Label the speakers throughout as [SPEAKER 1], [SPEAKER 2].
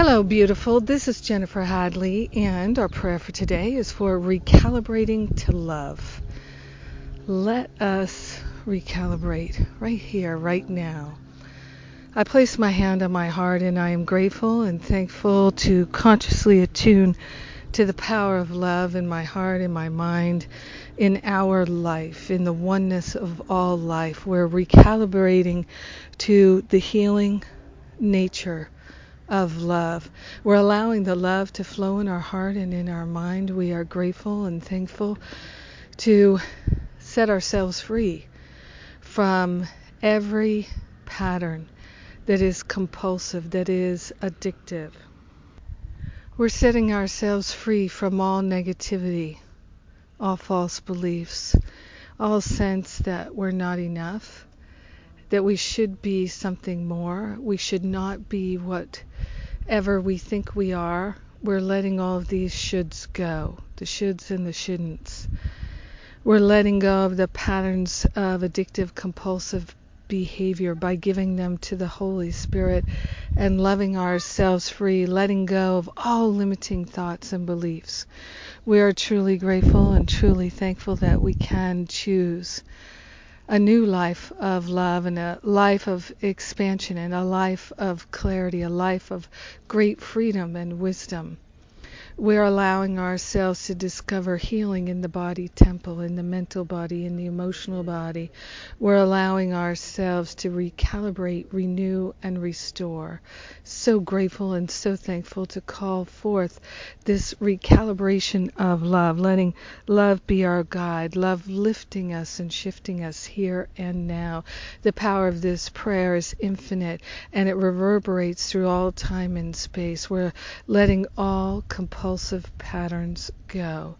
[SPEAKER 1] Hello, beautiful. This is Jennifer Hadley, and our prayer for today is for recalibrating to love. Let us recalibrate right here, right now. I place my hand on my heart, and I am grateful and thankful to consciously attune to the power of love in my heart, in my mind, in our life, in the oneness of all life. We're recalibrating to the healing nature of love. We're allowing the love to flow in our heart and in our mind. We are grateful and thankful to set ourselves free from every pattern that is compulsive, that is addictive. We're setting ourselves free from all negativity, all false beliefs, all sense that we're not enough, that we should be something more. We should not be whatever we think we are. We're letting all of these shoulds go, the shoulds and the shouldn'ts. We're letting go of the patterns of addictive, compulsive behavior by giving them to the Holy Spirit and loving ourselves free, letting go of all limiting thoughts and beliefs. We are truly grateful and truly thankful that we can choose a new life of love and a life of expansion and a life of clarity, a life of great freedom and wisdom we're allowing ourselves to discover healing in the body temple, in the mental body, in the emotional body. We're allowing ourselves to recalibrate, renew, and restore. So grateful and so thankful to call forth this recalibration of love, letting love be our guide, love lifting us and shifting us here and now. The power of this prayer is infinite and it reverberates through all time and space. We're letting all compulsion compulsive patterns go.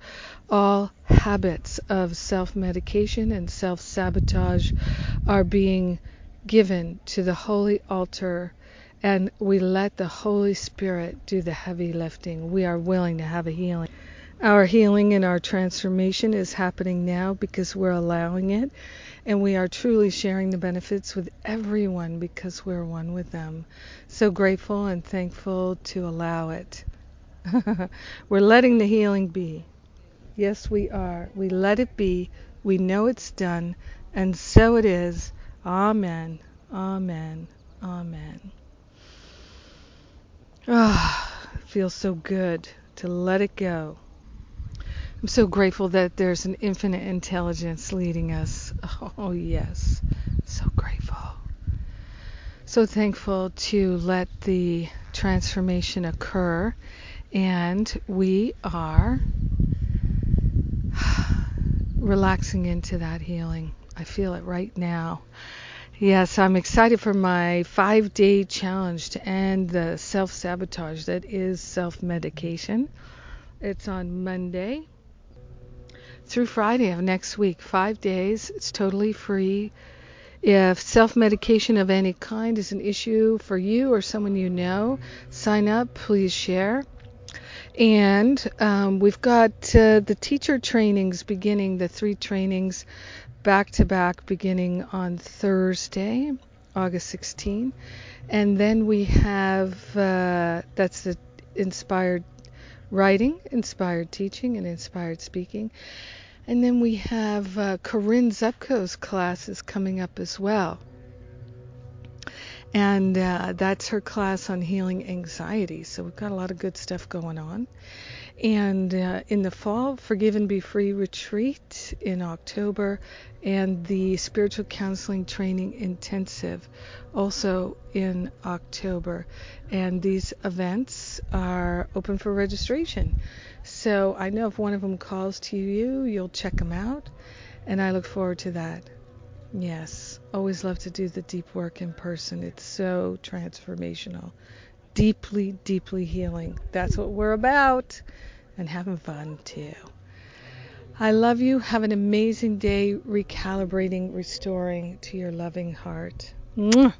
[SPEAKER 1] All habits of self medication and self sabotage are being given to the holy altar, and we let the Holy Spirit do the heavy lifting. We are willing to have a healing. Our healing and our transformation is happening now because we're allowing it, and we are truly sharing the benefits with everyone because we're one with them. So grateful and thankful to allow it. We're letting the healing be. Yes, we are. We let it be. We know it's done. And so it is. Amen. Amen. Amen. Ah, it feels so good to let it go. I'm so grateful that there's an infinite intelligence leading us. Oh, yes. So grateful. So thankful to let the transformation occur and we are relaxing into that healing. I feel it right now. Yes, I'm excited for my five day challenge to end the self sabotage that is self medication. It's on Monday through Friday of next week. Five days. It's totally free. If self medication of any kind is an issue for you or someone you know, sign up. Please share. And um, we've got uh, the teacher trainings beginning, the three trainings back to back beginning on Thursday, August 16. And then we have uh, that's the inspired writing, inspired teaching, and inspired speaking. And then we have uh, Corinne Zupko's classes coming up as well and uh, that's her class on healing anxiety. So we've got a lot of good stuff going on. And uh, in the fall, Forgive and Be Free retreat in October, and the Spiritual Counseling Training Intensive also in October. And these events are open for registration. So I know if one of them calls to you, you'll check them out, and I look forward to that. Yes, always love to do the deep work in person. It's so transformational. Deeply, deeply healing. That's what we're about. And having fun too. I love you. Have an amazing day recalibrating, restoring to your loving heart. Mwah.